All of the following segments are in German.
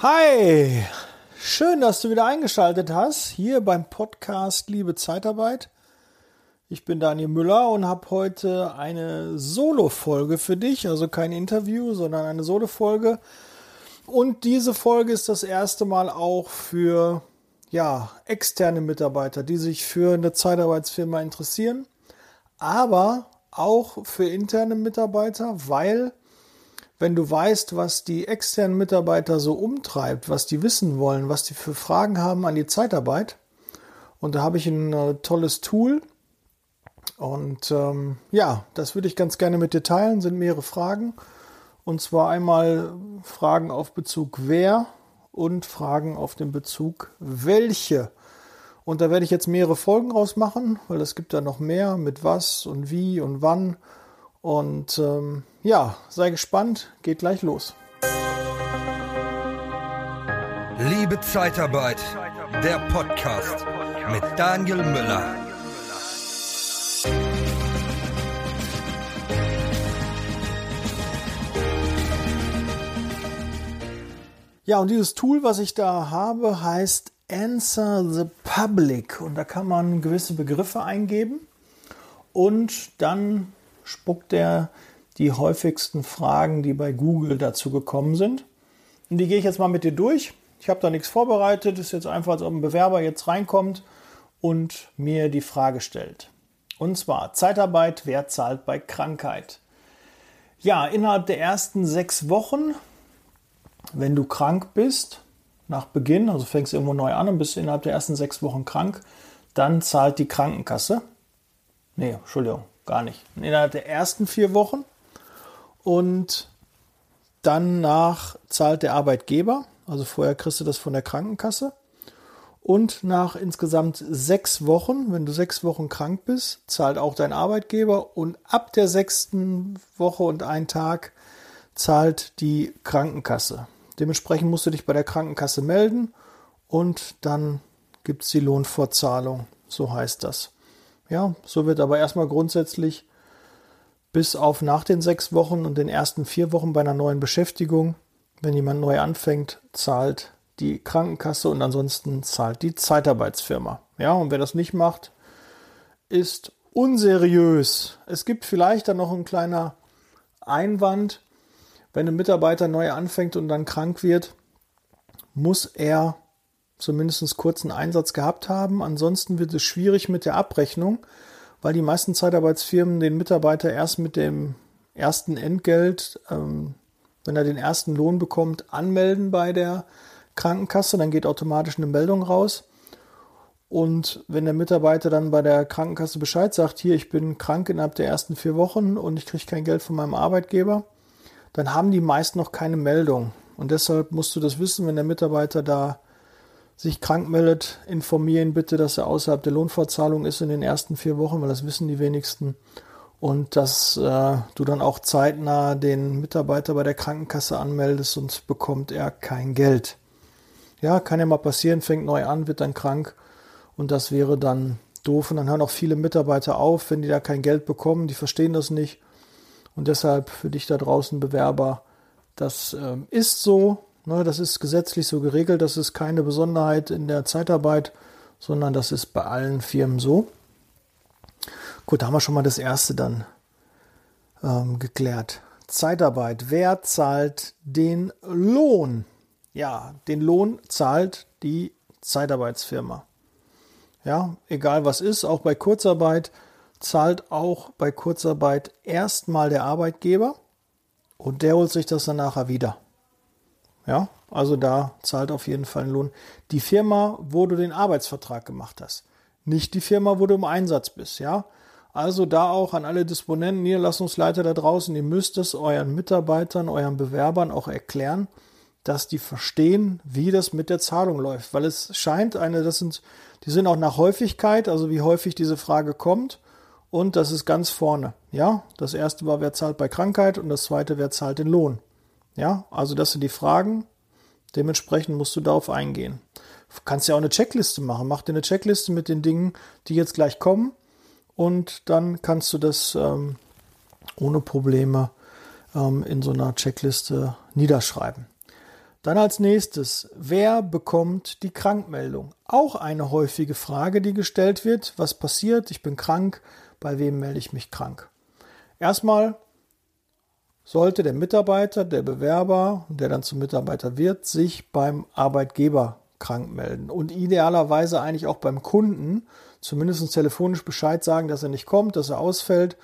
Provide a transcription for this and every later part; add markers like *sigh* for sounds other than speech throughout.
Hi, schön, dass du wieder eingeschaltet hast, hier beim Podcast Liebe Zeitarbeit. Ich bin Daniel Müller und habe heute eine Solo-Folge für dich, also kein Interview, sondern eine Solo-Folge. Und diese Folge ist das erste Mal auch für ja, externe Mitarbeiter, die sich für eine Zeitarbeitsfirma interessieren, aber auch für interne Mitarbeiter, weil wenn du weißt, was die externen Mitarbeiter so umtreibt, was die wissen wollen, was die für Fragen haben an die Zeitarbeit, und da habe ich ein äh, tolles Tool. Und ähm, ja, das würde ich ganz gerne mit dir teilen, sind mehrere Fragen. Und zwar einmal Fragen auf Bezug wer und Fragen auf den Bezug welche. Und da werde ich jetzt mehrere Folgen rausmachen, weil es gibt da noch mehr mit was und wie und wann. Und ähm, ja, sei gespannt, geht gleich los. Liebe Zeitarbeit, der Podcast mit Daniel Müller. Ja, und dieses Tool, was ich da habe, heißt Answer the Public. Und da kann man gewisse Begriffe eingeben und dann spuckt er die häufigsten Fragen, die bei Google dazu gekommen sind. Und die gehe ich jetzt mal mit dir durch. Ich habe da nichts vorbereitet. Es ist jetzt einfach, als ob ein Bewerber jetzt reinkommt und mir die Frage stellt. Und zwar Zeitarbeit, wer zahlt bei Krankheit? Ja, innerhalb der ersten sechs Wochen wenn du krank bist, nach Beginn, also fängst du irgendwo neu an und bist innerhalb der ersten sechs Wochen krank, dann zahlt die Krankenkasse. Nee, Entschuldigung, gar nicht. Innerhalb der ersten vier Wochen und danach zahlt der Arbeitgeber. Also vorher kriegst du das von der Krankenkasse. Und nach insgesamt sechs Wochen, wenn du sechs Wochen krank bist, zahlt auch dein Arbeitgeber. Und ab der sechsten Woche und ein Tag zahlt die Krankenkasse. Dementsprechend musst du dich bei der Krankenkasse melden und dann gibt es die Lohnfortzahlung. So heißt das. Ja, so wird aber erstmal grundsätzlich bis auf nach den sechs Wochen und den ersten vier Wochen bei einer neuen Beschäftigung, wenn jemand neu anfängt, zahlt die Krankenkasse und ansonsten zahlt die Zeitarbeitsfirma. Ja, und wer das nicht macht, ist unseriös. Es gibt vielleicht dann noch ein kleiner Einwand, wenn ein Mitarbeiter neu anfängt und dann krank wird, muss er zumindest kurzen Einsatz gehabt haben. Ansonsten wird es schwierig mit der Abrechnung, weil die meisten Zeitarbeitsfirmen den Mitarbeiter erst mit dem ersten Entgelt, ähm, wenn er den ersten Lohn bekommt, anmelden bei der Krankenkasse. Dann geht automatisch eine Meldung raus. Und wenn der Mitarbeiter dann bei der Krankenkasse Bescheid sagt, hier, ich bin krank innerhalb der ersten vier Wochen und ich kriege kein Geld von meinem Arbeitgeber, dann haben die meist noch keine Meldung. Und deshalb musst du das wissen, wenn der Mitarbeiter da sich krank meldet, informieren bitte, dass er außerhalb der Lohnfortzahlung ist in den ersten vier Wochen, weil das wissen die wenigsten. Und dass äh, du dann auch zeitnah den Mitarbeiter bei der Krankenkasse anmeldest, sonst bekommt er kein Geld. Ja, kann ja mal passieren, fängt neu an, wird dann krank und das wäre dann doof. Und dann hören auch viele Mitarbeiter auf, wenn die da kein Geld bekommen, die verstehen das nicht und deshalb für dich da draußen Bewerber, das ähm, ist so, ne, das ist gesetzlich so geregelt, das ist keine Besonderheit in der Zeitarbeit, sondern das ist bei allen Firmen so. Gut, da haben wir schon mal das erste dann ähm, geklärt. Zeitarbeit. Wer zahlt den Lohn? Ja, den Lohn zahlt die Zeitarbeitsfirma. Ja, egal was ist, auch bei Kurzarbeit zahlt auch bei Kurzarbeit erstmal der Arbeitgeber und der holt sich das dann nachher wieder. Ja, also da zahlt auf jeden Fall ein Lohn. Die Firma, wo du den Arbeitsvertrag gemacht hast, nicht die Firma, wo du im Einsatz bist, ja. Also da auch an alle Disponenten, Niederlassungsleiter da draußen, ihr müsst es euren Mitarbeitern, euren Bewerbern auch erklären, dass die verstehen, wie das mit der Zahlung läuft, weil es scheint eine, das sind, die sind auch nach Häufigkeit, also wie häufig diese Frage kommt und das ist ganz vorne. Ja, das erste war, wer zahlt bei Krankheit und das zweite, wer zahlt den Lohn. Ja, also das sind die Fragen. Dementsprechend musst du darauf eingehen. Du kannst ja auch eine Checkliste machen. Mach dir eine Checkliste mit den Dingen, die jetzt gleich kommen und dann kannst du das ähm, ohne Probleme ähm, in so einer Checkliste niederschreiben. Dann als nächstes, wer bekommt die Krankmeldung? Auch eine häufige Frage, die gestellt wird. Was passiert? Ich bin krank. Bei wem melde ich mich krank? Erstmal sollte der Mitarbeiter, der Bewerber, der dann zum Mitarbeiter wird, sich beim Arbeitgeber krank melden und idealerweise eigentlich auch beim Kunden zumindest telefonisch Bescheid sagen, dass er nicht kommt, dass er ausfällt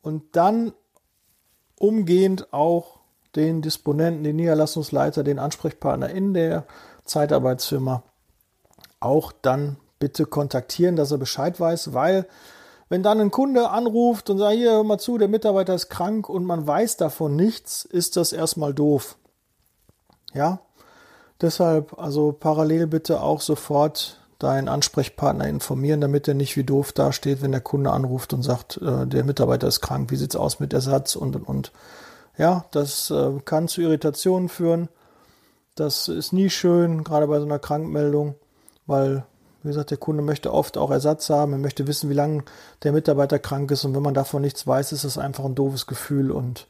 und dann umgehend auch den Disponenten, den Niederlassungsleiter, den Ansprechpartner in der Zeitarbeitsfirma auch dann bitte kontaktieren, dass er Bescheid weiß, weil wenn dann ein Kunde anruft und sagt, hier, hör mal zu, der Mitarbeiter ist krank und man weiß davon nichts, ist das erstmal doof. Ja, deshalb also parallel bitte auch sofort deinen Ansprechpartner informieren, damit er nicht wie doof dasteht, wenn der Kunde anruft und sagt, äh, der Mitarbeiter ist krank, wie sieht's aus mit Ersatz und und und. Ja, das äh, kann zu Irritationen führen. Das ist nie schön, gerade bei so einer Krankmeldung, weil, wie gesagt, der Kunde möchte oft auch Ersatz haben. Er möchte wissen, wie lange der Mitarbeiter krank ist. Und wenn man davon nichts weiß, ist das einfach ein doofes Gefühl und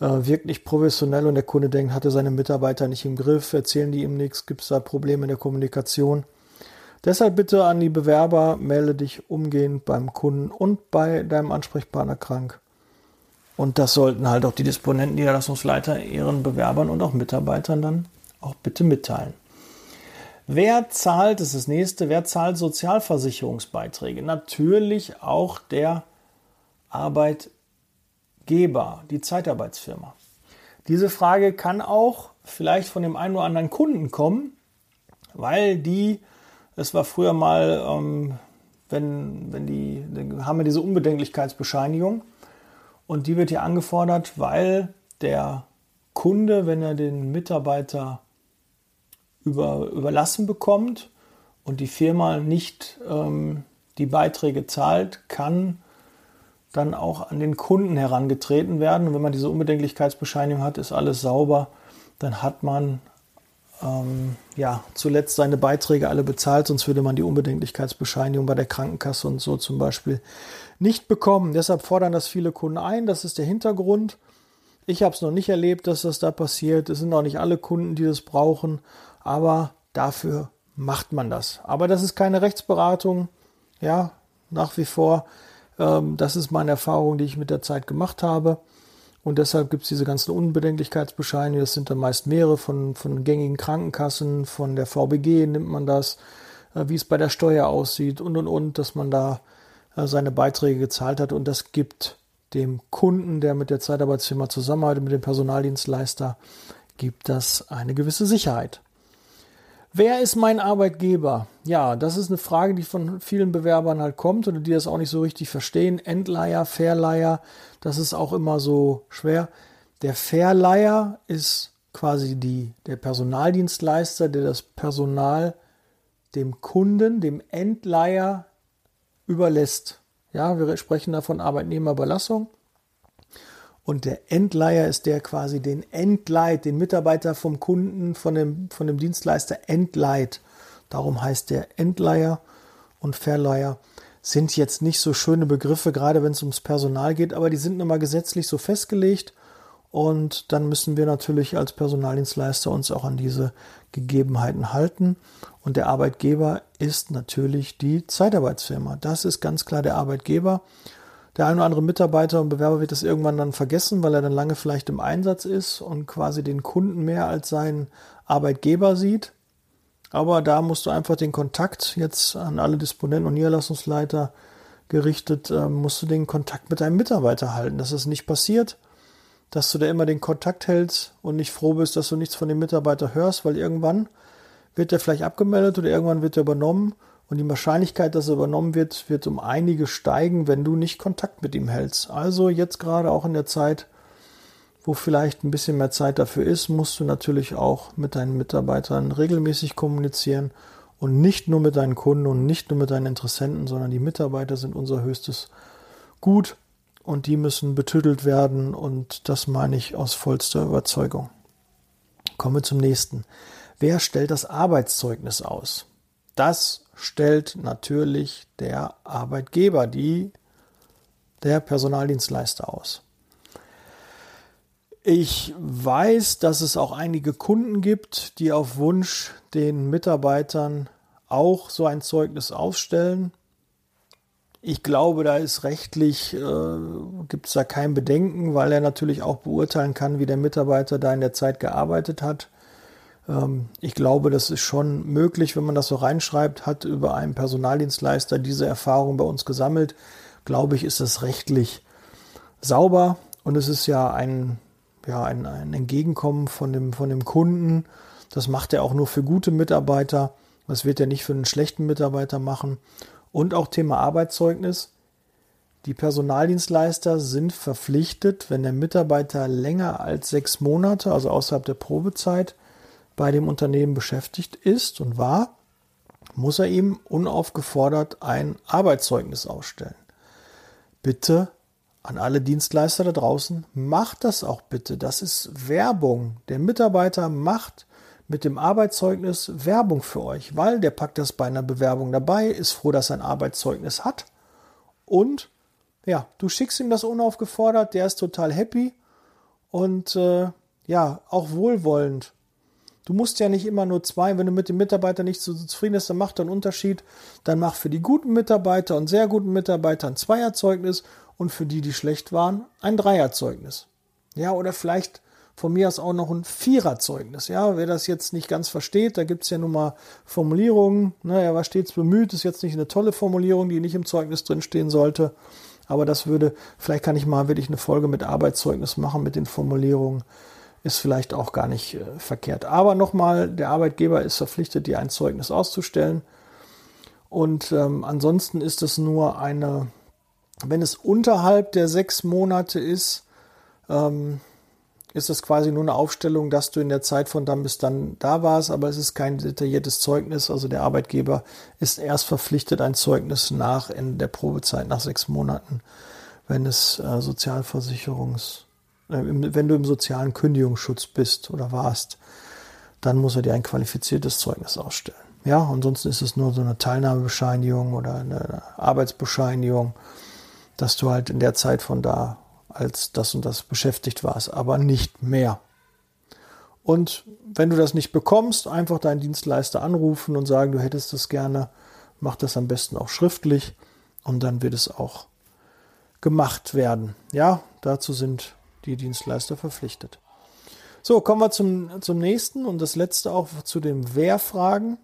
äh, wirkt nicht professionell. Und der Kunde denkt, hat er seine Mitarbeiter nicht im Griff, erzählen die ihm nichts, gibt es da Probleme in der Kommunikation. Deshalb bitte an die Bewerber, melde dich umgehend beim Kunden und bei deinem Ansprechpartner krank. Und das sollten halt auch die Disponenten, Niederlassungsleiter ihren Bewerbern und auch Mitarbeitern dann auch bitte mitteilen. Wer zahlt, das ist das nächste, wer zahlt Sozialversicherungsbeiträge? Natürlich auch der Arbeitgeber, die Zeitarbeitsfirma. Diese Frage kann auch vielleicht von dem einen oder anderen Kunden kommen, weil die, es war früher mal, ähm, wenn, wenn die, haben wir diese Unbedenklichkeitsbescheinigung und die wird hier angefordert, weil der Kunde, wenn er den Mitarbeiter über, überlassen bekommt und die Firma nicht ähm, die Beiträge zahlt, kann dann auch an den Kunden herangetreten werden. Und wenn man diese Unbedenklichkeitsbescheinigung hat, ist alles sauber, dann hat man ähm, ja zuletzt seine Beiträge alle bezahlt, sonst würde man die Unbedenklichkeitsbescheinigung bei der Krankenkasse und so zum Beispiel nicht bekommen. Deshalb fordern das viele Kunden ein. Das ist der Hintergrund. Ich habe es noch nicht erlebt, dass das da passiert. Es sind auch nicht alle Kunden, die das brauchen, aber dafür macht man das. Aber das ist keine Rechtsberatung. Ja, nach wie vor. Ähm, das ist meine Erfahrung, die ich mit der Zeit gemacht habe. Und deshalb gibt es diese ganzen Unbedenklichkeitsbescheinigungen. Das sind dann meist mehrere von, von gängigen Krankenkassen, von der VBG nimmt man das, äh, wie es bei der Steuer aussieht und und und, dass man da äh, seine Beiträge gezahlt hat und das gibt dem Kunden, der mit der Zeitarbeitsfirma zusammenarbeitet, mit dem Personaldienstleister, gibt das eine gewisse Sicherheit. Wer ist mein Arbeitgeber? Ja, das ist eine Frage, die von vielen Bewerbern halt kommt oder die das auch nicht so richtig verstehen. Endleiher, Verleiher, das ist auch immer so schwer. Der Verleiher ist quasi die, der Personaldienstleister, der das Personal dem Kunden, dem Endleiher überlässt. Ja, wir sprechen da von Arbeitnehmerüberlassung. Und der Endleiher ist der quasi den Endleit, den Mitarbeiter vom Kunden, von dem, von dem Dienstleister Endleit. Darum heißt der Endleiher und Verleiher sind jetzt nicht so schöne Begriffe, gerade wenn es ums Personal geht, aber die sind nun mal gesetzlich so festgelegt. Und dann müssen wir natürlich als Personaldienstleister uns auch an diese Gegebenheiten halten. Und der Arbeitgeber ist natürlich die Zeitarbeitsfirma. Das ist ganz klar der Arbeitgeber. Der ein oder andere Mitarbeiter und Bewerber wird das irgendwann dann vergessen, weil er dann lange vielleicht im Einsatz ist und quasi den Kunden mehr als seinen Arbeitgeber sieht. Aber da musst du einfach den Kontakt jetzt an alle Disponenten und Niederlassungsleiter gerichtet, äh, musst du den Kontakt mit deinem Mitarbeiter halten, dass es nicht passiert, dass du da immer den Kontakt hältst und nicht froh bist, dass du nichts von dem Mitarbeiter hörst, weil irgendwann wird er vielleicht abgemeldet oder irgendwann wird er übernommen und die Wahrscheinlichkeit, dass er übernommen wird, wird um einige steigen, wenn du nicht Kontakt mit ihm hältst. Also jetzt gerade auch in der Zeit, wo vielleicht ein bisschen mehr Zeit dafür ist, musst du natürlich auch mit deinen Mitarbeitern regelmäßig kommunizieren und nicht nur mit deinen Kunden und nicht nur mit deinen Interessenten, sondern die Mitarbeiter sind unser höchstes Gut und die müssen betüttelt werden und das meine ich aus vollster Überzeugung. Kommen wir zum nächsten. Wer stellt das Arbeitszeugnis aus? Das stellt natürlich der Arbeitgeber, die, der Personaldienstleister aus. Ich weiß, dass es auch einige Kunden gibt, die auf Wunsch den Mitarbeitern auch so ein Zeugnis ausstellen. Ich glaube, da ist rechtlich, äh, gibt es da kein Bedenken, weil er natürlich auch beurteilen kann, wie der Mitarbeiter da in der Zeit gearbeitet hat. Ähm, ich glaube, das ist schon möglich, wenn man das so reinschreibt, hat über einen Personaldienstleister diese Erfahrung bei uns gesammelt. Glaube ich, ist das rechtlich sauber und es ist ja ein, ja, ein, ein Entgegenkommen von dem, von dem Kunden. Das macht er auch nur für gute Mitarbeiter. Das wird er nicht für einen schlechten Mitarbeiter machen. Und auch Thema Arbeitszeugnis. Die Personaldienstleister sind verpflichtet, wenn der Mitarbeiter länger als sechs Monate, also außerhalb der Probezeit, bei dem Unternehmen beschäftigt ist und war, muss er ihm unaufgefordert ein Arbeitszeugnis ausstellen. Bitte an alle Dienstleister da draußen, macht das auch bitte. Das ist Werbung. Der Mitarbeiter macht mit dem Arbeitszeugnis Werbung für euch, weil der packt das bei einer Bewerbung dabei, ist froh, dass er ein Arbeitszeugnis hat und ja, du schickst ihm das unaufgefordert, der ist total happy und äh, ja, auch wohlwollend. Du musst ja nicht immer nur zwei, wenn du mit dem Mitarbeiter nicht so zufrieden bist, dann macht er einen Unterschied. Dann mach für die guten Mitarbeiter und sehr guten Mitarbeiter ein Zweierzeugnis und für die, die schlecht waren, ein Dreierzeugnis. Ja, oder vielleicht von mir aus auch noch ein Viererzeugnis. Ja, wer das jetzt nicht ganz versteht, da gibt es ja nun mal Formulierungen. Ne, er war stets bemüht, ist jetzt nicht eine tolle Formulierung, die nicht im Zeugnis drinstehen sollte. Aber das würde, vielleicht kann ich mal wirklich eine Folge mit Arbeitszeugnis machen mit den Formulierungen. Ist vielleicht auch gar nicht äh, verkehrt. Aber nochmal, der Arbeitgeber ist verpflichtet, dir ein Zeugnis auszustellen. Und ähm, ansonsten ist es nur eine, wenn es unterhalb der sechs Monate ist, ähm, ist es quasi nur eine Aufstellung, dass du in der Zeit von dann bis dann da warst, aber es ist kein detailliertes Zeugnis. Also der Arbeitgeber ist erst verpflichtet, ein Zeugnis nach Ende der Probezeit, nach sechs Monaten, wenn es äh, Sozialversicherungs, wenn du im sozialen Kündigungsschutz bist oder warst, dann muss er dir ein qualifiziertes Zeugnis ausstellen. Ja, ansonsten ist es nur so eine Teilnahmebescheinigung oder eine Arbeitsbescheinigung, dass du halt in der Zeit von da als das und das beschäftigt warst, aber nicht mehr. Und wenn du das nicht bekommst, einfach deinen Dienstleister anrufen und sagen, du hättest es gerne, mach das am besten auch schriftlich und dann wird es auch gemacht werden. Ja, dazu sind die Dienstleister verpflichtet. So, kommen wir zum, zum nächsten und das letzte auch zu den Wer-Fragen.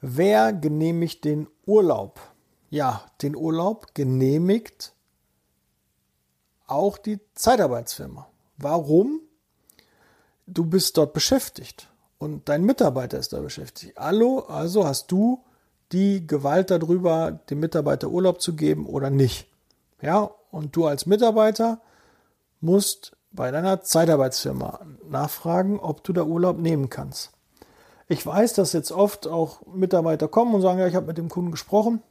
Wer genehmigt den Urlaub? Ja, den Urlaub genehmigt auch die Zeitarbeitsfirma. Warum? Du bist dort beschäftigt und dein Mitarbeiter ist da beschäftigt. Also, also hast du die Gewalt darüber, dem Mitarbeiter Urlaub zu geben oder nicht. Ja, und du als Mitarbeiter musst bei deiner Zeitarbeitsfirma nachfragen, ob du da Urlaub nehmen kannst. Ich weiß, dass jetzt oft auch Mitarbeiter kommen und sagen, ja, ich habe mit dem Kunden gesprochen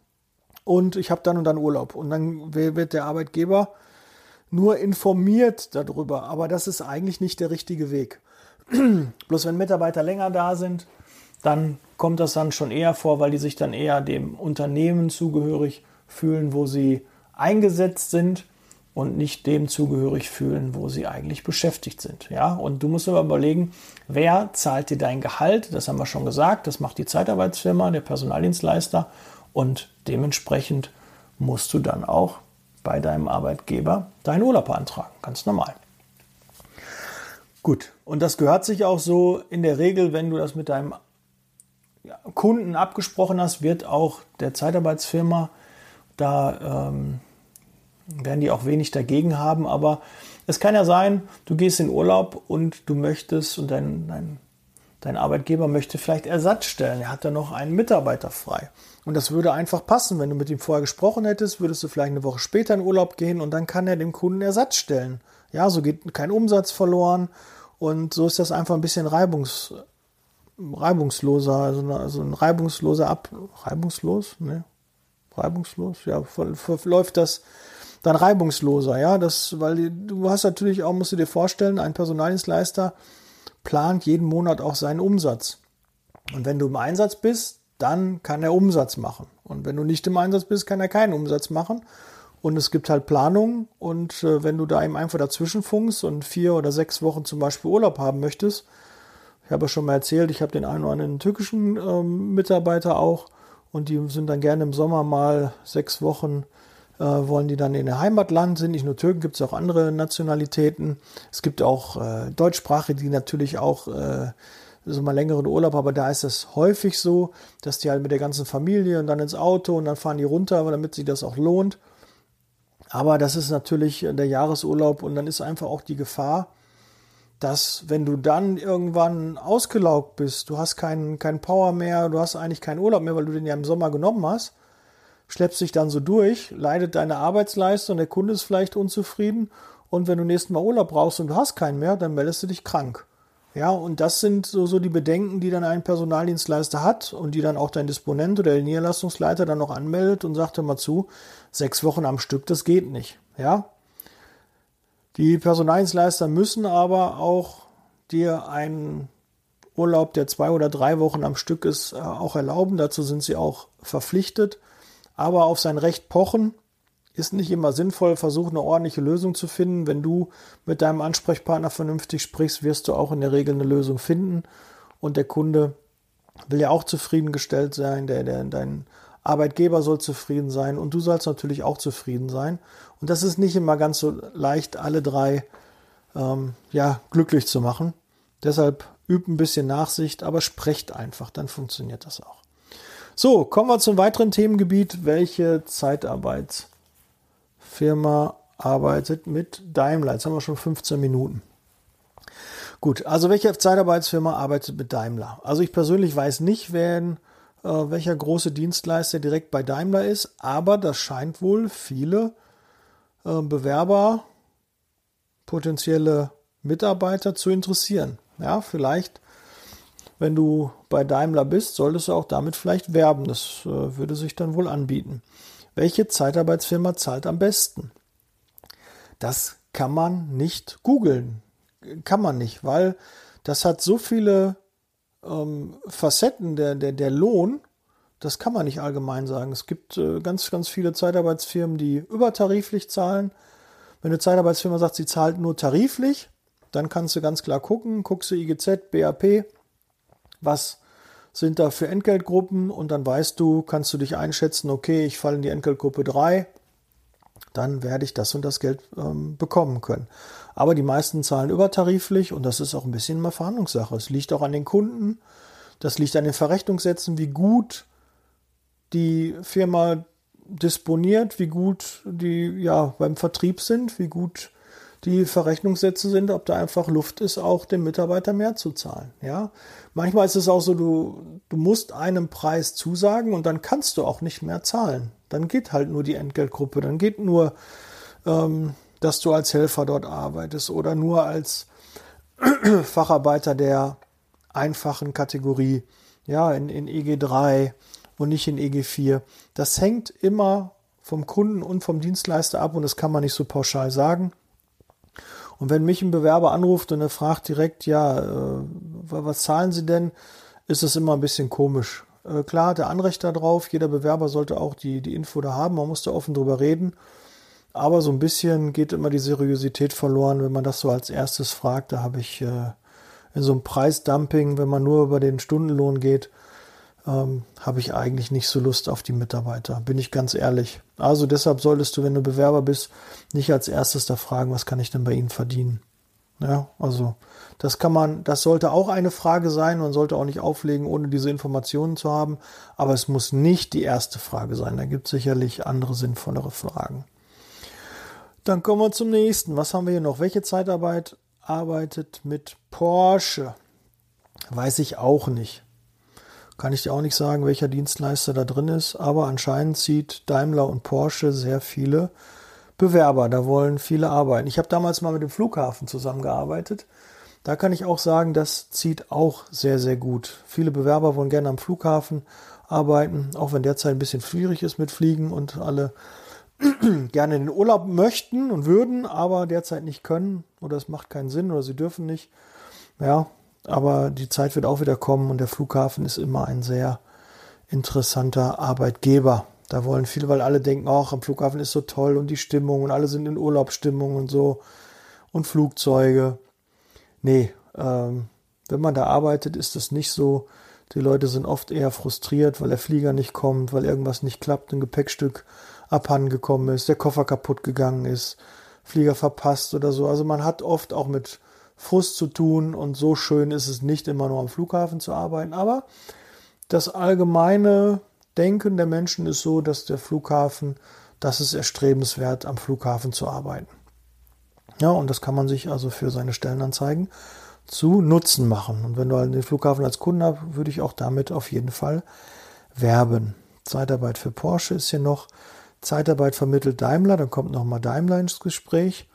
und ich habe dann und dann Urlaub. Und dann wird der Arbeitgeber nur informiert darüber, aber das ist eigentlich nicht der richtige Weg. *clears throat* Bloß wenn Mitarbeiter länger da sind, dann kommt das dann schon eher vor, weil die sich dann eher dem Unternehmen zugehörig fühlen, wo sie eingesetzt sind und nicht dem zugehörig fühlen, wo sie eigentlich beschäftigt sind. Ja, und du musst aber überlegen, wer zahlt dir dein Gehalt? Das haben wir schon gesagt. Das macht die Zeitarbeitsfirma, der Personaldienstleister und dementsprechend musst du dann auch bei deinem Arbeitgeber deinen Urlaub beantragen. Ganz normal. Gut, und das gehört sich auch so in der Regel, wenn du das mit deinem Kunden abgesprochen hast, wird auch der Zeitarbeitsfirma da ähm, werden die auch wenig dagegen haben. Aber es kann ja sein, du gehst in Urlaub und du möchtest und dein, dein, dein Arbeitgeber möchte vielleicht Ersatz stellen. Er hat da noch einen Mitarbeiter frei. Und das würde einfach passen. Wenn du mit ihm vorher gesprochen hättest, würdest du vielleicht eine Woche später in Urlaub gehen und dann kann er dem Kunden Ersatz stellen. Ja, so geht kein Umsatz verloren und so ist das einfach ein bisschen reibungs, reibungsloser, also, also ein reibungsloser Ab, reibungslos, ne? Reibungslos, ja, läuft das dann reibungsloser, ja, das, weil du hast natürlich auch, musst du dir vorstellen, ein Personaldienstleister plant jeden Monat auch seinen Umsatz. Und wenn du im Einsatz bist, dann kann er Umsatz machen. Und wenn du nicht im Einsatz bist, kann er keinen Umsatz machen. Und es gibt halt Planungen und äh, wenn du da eben einfach dazwischen funkst und vier oder sechs Wochen zum Beispiel Urlaub haben möchtest, ich habe ja schon mal erzählt, ich habe den einen oder anderen türkischen ähm, Mitarbeiter auch und die sind dann gerne im Sommer mal sechs Wochen, äh, wollen die dann in der Heimatland sind. Nicht nur Türken, gibt es auch andere Nationalitäten. Es gibt auch äh, Deutschsprachige, die natürlich auch äh, so mal längeren Urlaub, aber da ist es häufig so, dass die halt mit der ganzen Familie und dann ins Auto und dann fahren die runter, damit sich das auch lohnt. Aber das ist natürlich der Jahresurlaub und dann ist einfach auch die Gefahr, dass wenn du dann irgendwann ausgelaugt bist, du hast keinen kein Power mehr, du hast eigentlich keinen Urlaub mehr, weil du den ja im Sommer genommen hast, schleppst dich dann so durch, leidet deine Arbeitsleistung, der Kunde ist vielleicht unzufrieden und wenn du nächstes Mal Urlaub brauchst und du hast keinen mehr, dann meldest du dich krank. Ja, und das sind so, so die Bedenken, die dann ein Personaldienstleister hat und die dann auch dein Disponent oder der Niederlassungsleiter dann noch anmeldet und sagt, mal zu, sechs Wochen am Stück, das geht nicht. Ja. Die Personaldienstleister müssen aber auch dir einen Urlaub, der zwei oder drei Wochen am Stück ist, äh, auch erlauben. Dazu sind sie auch verpflichtet. Aber auf sein Recht pochen ist nicht immer sinnvoll. Versuch eine ordentliche Lösung zu finden. Wenn du mit deinem Ansprechpartner vernünftig sprichst, wirst du auch in der Regel eine Lösung finden. Und der Kunde will ja auch zufriedengestellt sein, der, der, dein Arbeitgeber soll zufrieden sein und du sollst natürlich auch zufrieden sein. Und das ist nicht immer ganz so leicht, alle drei ähm, ja, glücklich zu machen. Deshalb übt ein bisschen Nachsicht, aber sprecht einfach, dann funktioniert das auch. So, kommen wir zum weiteren Themengebiet. Welche Zeitarbeit Firma arbeitet mit Daimler. Jetzt haben wir schon 15 Minuten. Gut, also welche Zeitarbeitsfirma arbeitet mit Daimler? Also ich persönlich weiß nicht, wer, äh, welcher große Dienstleister direkt bei Daimler ist, aber das scheint wohl viele äh, Bewerber, potenzielle Mitarbeiter zu interessieren. Ja, vielleicht, wenn du bei Daimler bist, solltest du auch damit vielleicht werben. Das äh, würde sich dann wohl anbieten. Welche Zeitarbeitsfirma zahlt am besten? Das kann man nicht googeln. Kann man nicht, weil das hat so viele ähm, Facetten, der, der, der Lohn, das kann man nicht allgemein sagen. Es gibt äh, ganz, ganz viele Zeitarbeitsfirmen, die übertariflich zahlen. Wenn eine Zeitarbeitsfirma sagt, sie zahlt nur tariflich, dann kannst du ganz klar gucken, guckst du IGZ, BAP, was sind da für Entgeltgruppen und dann weißt du, kannst du dich einschätzen, okay, ich falle in die Entgeltgruppe 3, dann werde ich das und das Geld ähm, bekommen können. Aber die meisten zahlen übertariflich und das ist auch ein bisschen eine Verhandlungssache. Es liegt auch an den Kunden, das liegt an den Verrechnungssätzen, wie gut die Firma disponiert, wie gut die ja beim Vertrieb sind, wie gut die Verrechnungssätze sind, ob da einfach Luft ist, auch dem Mitarbeiter mehr zu zahlen. Ja, manchmal ist es auch so, du, du musst einem Preis zusagen und dann kannst du auch nicht mehr zahlen. Dann geht halt nur die Entgeltgruppe, dann geht nur, ähm, dass du als Helfer dort arbeitest oder nur als *clears throat* Facharbeiter der einfachen Kategorie, ja, in, in EG3 und nicht in EG4. Das hängt immer vom Kunden und vom Dienstleister ab und das kann man nicht so pauschal sagen. Und wenn mich ein Bewerber anruft und er fragt direkt, ja, äh, was zahlen Sie denn, ist es immer ein bisschen komisch. Äh, klar hat er Anrecht darauf, jeder Bewerber sollte auch die, die Info da haben, man muss da offen drüber reden. Aber so ein bisschen geht immer die Seriosität verloren, wenn man das so als erstes fragt. Da habe ich äh, in so einem Preisdumping, wenn man nur über den Stundenlohn geht, ähm, habe ich eigentlich nicht so Lust auf die Mitarbeiter, bin ich ganz ehrlich. Also deshalb solltest du, wenn du Bewerber bist, nicht als erstes da fragen, was kann ich denn bei ihnen verdienen. Ja, also das kann man, das sollte auch eine Frage sein. Man sollte auch nicht auflegen, ohne diese Informationen zu haben. Aber es muss nicht die erste Frage sein. Da gibt es sicherlich andere sinnvollere Fragen. Dann kommen wir zum nächsten. Was haben wir hier noch? Welche Zeitarbeit arbeitet mit Porsche? Weiß ich auch nicht. Kann ich dir auch nicht sagen, welcher Dienstleister da drin ist, aber anscheinend zieht Daimler und Porsche sehr viele Bewerber. Da wollen viele arbeiten. Ich habe damals mal mit dem Flughafen zusammengearbeitet. Da kann ich auch sagen, das zieht auch sehr, sehr gut. Viele Bewerber wollen gerne am Flughafen arbeiten, auch wenn derzeit ein bisschen schwierig ist mit Fliegen und alle *clears throat* gerne in den Urlaub möchten und würden, aber derzeit nicht können oder es macht keinen Sinn oder sie dürfen nicht. Ja, aber die Zeit wird auch wieder kommen und der Flughafen ist immer ein sehr interessanter Arbeitgeber. Da wollen viele, weil alle denken, ach, am Flughafen ist so toll und die Stimmung und alle sind in Urlaubsstimmung und so und Flugzeuge. Nee, ähm, wenn man da arbeitet, ist das nicht so. Die Leute sind oft eher frustriert, weil der Flieger nicht kommt, weil irgendwas nicht klappt, ein Gepäckstück abhanden gekommen ist, der Koffer kaputt gegangen ist, Flieger verpasst oder so. Also man hat oft auch mit Frust zu tun und so schön ist es nicht immer nur am Flughafen zu arbeiten. Aber das allgemeine Denken der Menschen ist so, dass der Flughafen, das ist erstrebenswert, am Flughafen zu arbeiten. Ja, und das kann man sich also für seine Stellenanzeigen zu Nutzen machen. Und wenn du den Flughafen als Kunden hast, würde ich auch damit auf jeden Fall werben. Zeitarbeit für Porsche ist hier noch. Zeitarbeit vermittelt Daimler, dann kommt nochmal Daimler ins Gespräch.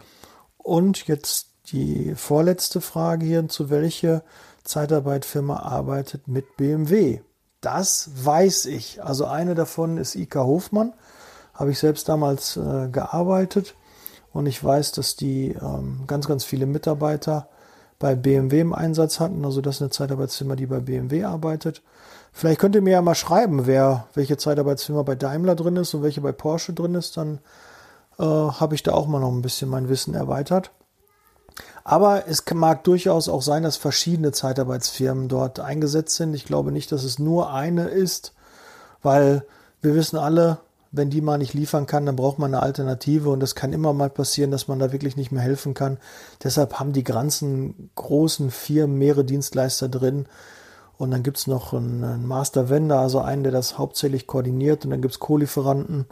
Und jetzt die vorletzte Frage hier, zu welcher Zeitarbeitfirma arbeitet mit BMW? Das weiß ich. Also eine davon ist IK Hofmann. Habe ich selbst damals äh, gearbeitet. Und ich weiß, dass die ähm, ganz, ganz viele Mitarbeiter bei BMW im Einsatz hatten. Also das ist eine Zeitarbeitsfirma, die bei BMW arbeitet. Vielleicht könnt ihr mir ja mal schreiben, wer, welche Zeitarbeitsfirma bei Daimler drin ist und welche bei Porsche drin ist. Dann äh, habe ich da auch mal noch ein bisschen mein Wissen erweitert. Aber es mag durchaus auch sein, dass verschiedene Zeitarbeitsfirmen dort eingesetzt sind. Ich glaube nicht, dass es nur eine ist, weil wir wissen alle, wenn die mal nicht liefern kann, dann braucht man eine Alternative und es kann immer mal passieren, dass man da wirklich nicht mehr helfen kann. Deshalb haben die ganzen großen Firmen mehrere Dienstleister drin. Und dann gibt es noch einen Master Vendor, also einen, der das hauptsächlich koordiniert. Und dann gibt es Co-Lieferanten.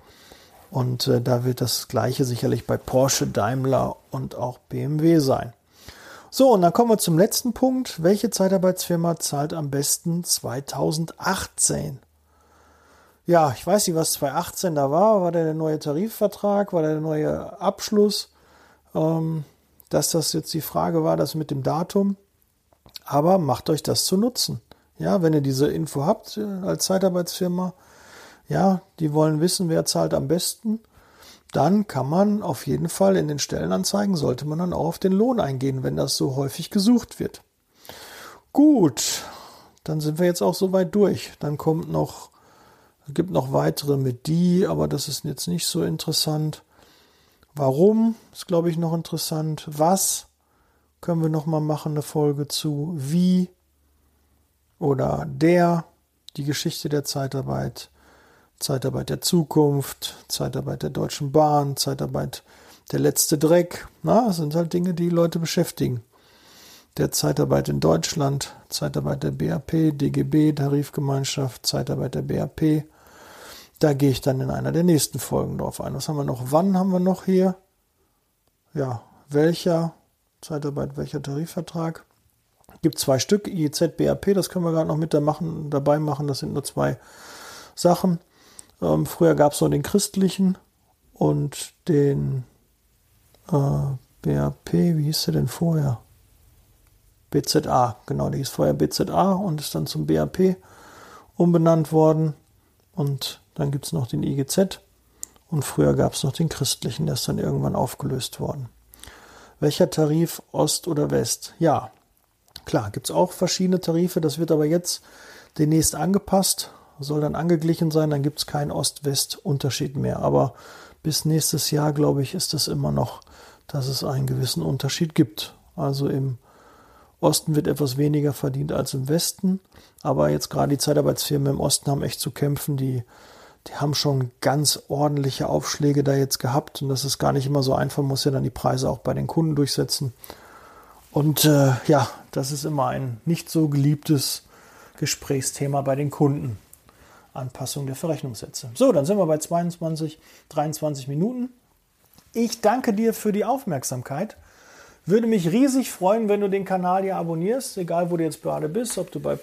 Und äh, da wird das gleiche sicherlich bei Porsche, Daimler und auch BMW sein. So, und dann kommen wir zum letzten Punkt. Welche Zeitarbeitsfirma zahlt am besten 2018? Ja, ich weiß nicht, was 2018 da war. War der, neue Tarifvertrag? War der, der neue Abschluss? Ähm, dass das jetzt die Frage war, das mit dem Datum. Aber macht euch das zu nutzen. Ja, wenn ihr diese Info habt äh, als Zeitarbeitsfirma, ja, die wollen wissen, wer zahlt am besten, dann kann man auf jeden Fall in den Stellenanzeigen, sollte man dann auch auf den Lohn eingehen, wenn das so häufig gesucht wird. Gut, dann sind wir jetzt auch soweit durch. Dann kommt noch, gibt noch weitere mit die, aber das ist jetzt nicht so interessant. Warum ist, glaube ich, noch interessant. Was können wir noch mal machen, eine Folge zu. Wie oder der, die Geschichte der Zeitarbeit Zeitarbeit der Zukunft, Zeitarbeit der Deutschen Bahn, Zeitarbeit der letzte Dreck. Na, das sind halt Dinge, die Leute beschäftigen. Der Zeitarbeit in Deutschland, Zeitarbeit der BAP, DGB, Tarifgemeinschaft, Zeitarbeit der BAP. Da gehe ich dann in einer der nächsten Folgen drauf ein. Was haben wir noch? Wann haben wir noch hier? Ja, welcher Zeitarbeit, welcher Tarifvertrag? Gibt zwei Stück, IEZ, BAP, das können wir gerade noch mit dabei machen. Das sind nur zwei Sachen. Ähm, früher gab es noch den christlichen und den äh, BAP, wie hieß der denn vorher? BZA, genau, der hieß vorher BZA und ist dann zum BAP umbenannt worden. Und dann gibt es noch den IGZ und früher gab es noch den christlichen, der ist dann irgendwann aufgelöst worden. Welcher Tarif, Ost oder West? Ja, klar, gibt es auch verschiedene Tarife, das wird aber jetzt demnächst angepasst soll dann angeglichen sein, dann gibt es keinen Ost-West-Unterschied mehr. Aber bis nächstes Jahr, glaube ich, ist es immer noch, dass es einen gewissen Unterschied gibt. Also im Osten wird etwas weniger verdient als im Westen. Aber jetzt gerade die Zeitarbeitsfirmen im Osten haben echt zu kämpfen. Die, die haben schon ganz ordentliche Aufschläge da jetzt gehabt. Und das ist gar nicht immer so einfach. Man muss ja dann die Preise auch bei den Kunden durchsetzen. Und äh, ja, das ist immer ein nicht so geliebtes Gesprächsthema bei den Kunden. Anpassung der Verrechnungssätze. So, dann sind wir bei 22, 23 Minuten. Ich danke dir für die Aufmerksamkeit. Würde mich riesig freuen, wenn du den Kanal hier abonnierst, egal wo du jetzt gerade bist, ob du bei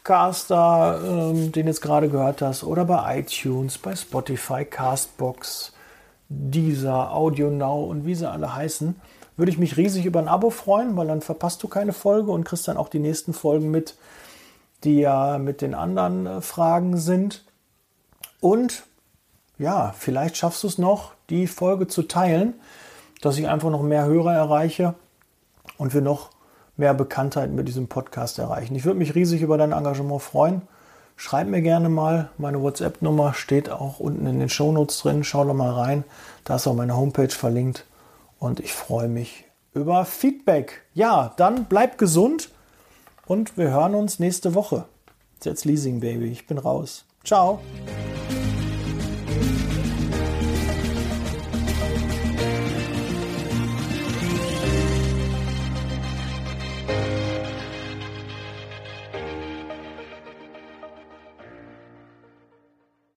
Podcaster ähm, den jetzt gerade gehört hast oder bei iTunes, bei Spotify, Castbox, Deezer, Audio Now und wie sie alle heißen. Würde ich mich riesig über ein Abo freuen, weil dann verpasst du keine Folge und kriegst dann auch die nächsten Folgen mit, die ja mit den anderen äh, Fragen sind. Und ja, vielleicht schaffst du es noch, die Folge zu teilen, dass ich einfach noch mehr Hörer erreiche und wir noch mehr Bekanntheit mit diesem Podcast erreichen. Ich würde mich riesig über dein Engagement freuen. Schreib mir gerne mal. Meine WhatsApp-Nummer steht auch unten in den Shownotes drin. Schau doch mal rein. Da ist auch meine Homepage verlinkt. Und ich freue mich über Feedback. Ja, dann bleib gesund. Und wir hören uns nächste Woche. Jetzt Leasing Baby, ich bin raus. Ciao.